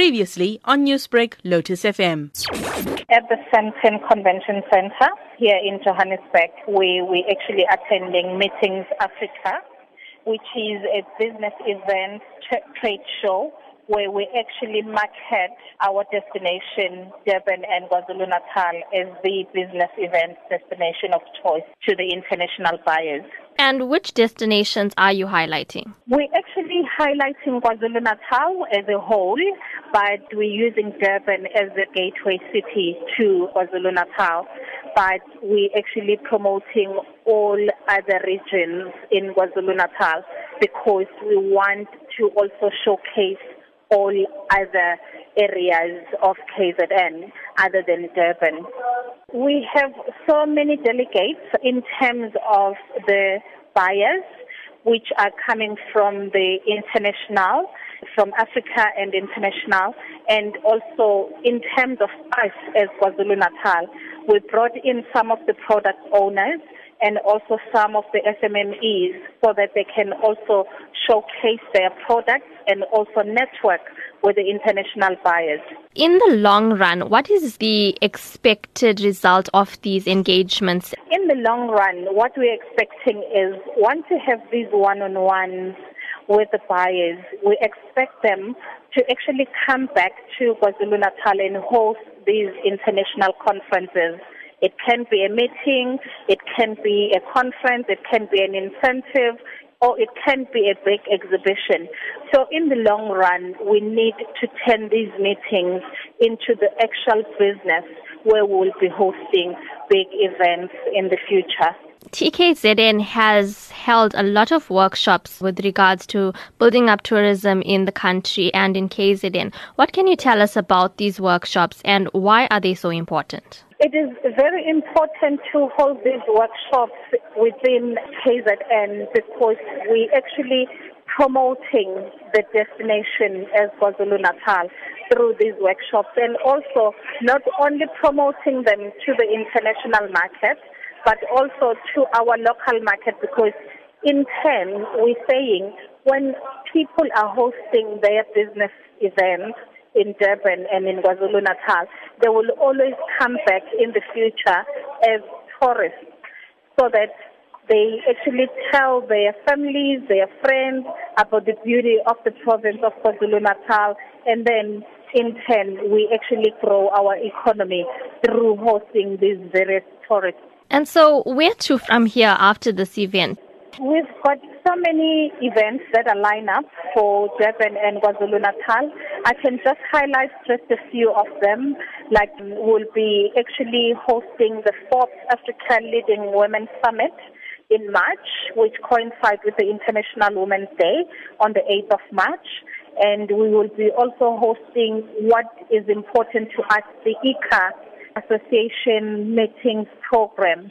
Previously on Newsbreak, Lotus FM. At the Sandton Convention Center here in Johannesburg, we we actually attending Meetings Africa, which is a business event tra- trade show where we actually market our destination, Durban and KwaZulu-Natal, as the business event destination of choice to the international buyers. And which destinations are you highlighting? We're actually highlighting KwaZulu-Natal as a whole, but we're using Durban as the gateway city to KwaZulu-Natal. But we're actually promoting all other regions in KwaZulu-Natal because we want to also showcase all other areas of KZN other than Durban. We have so many delegates in terms of the buyers which are coming from the international, from Africa and international, and also in terms of us as KwaZulu Natal, we brought in some of the product owners and also some of the SMMEs so that they can also showcase their products and also network with the international buyers. In the long run, what is the expected result of these engagements? In the long run, what we're expecting is one to have these one-on-ones with the buyers. We expect them to actually come back to KwaZulu-Natal and host these international conferences it can be a meeting, it can be a conference, it can be an incentive, or it can be a big exhibition. So in the long run, we need to turn these meetings into the actual business where we'll be hosting big events in the future. TKZN has held a lot of workshops with regards to building up tourism in the country and in KZN. What can you tell us about these workshops and why are they so important? It is very important to hold these workshops within KZN because we actually promoting the destination as KwaZulu Natal through these workshops and also not only promoting them to the international market but also to our local market because in turn we're saying when people are hosting their business events in Durban and in KwaZulu Natal, they will always come back in the future as tourists so that they actually tell their families, their friends about the beauty of the province of KwaZulu Natal and then in turn we actually grow our economy through hosting these various tourists and so, where to from here after this event? We've got so many events that are lined up for Durban and KwaZulu Natal. I can just highlight just a few of them. Like we'll be actually hosting the fourth Africa Leading Women Summit in March, which coincides with the International Women's Day on the 8th of March. And we will be also hosting what is important to us, the ICA Association Meetings Program.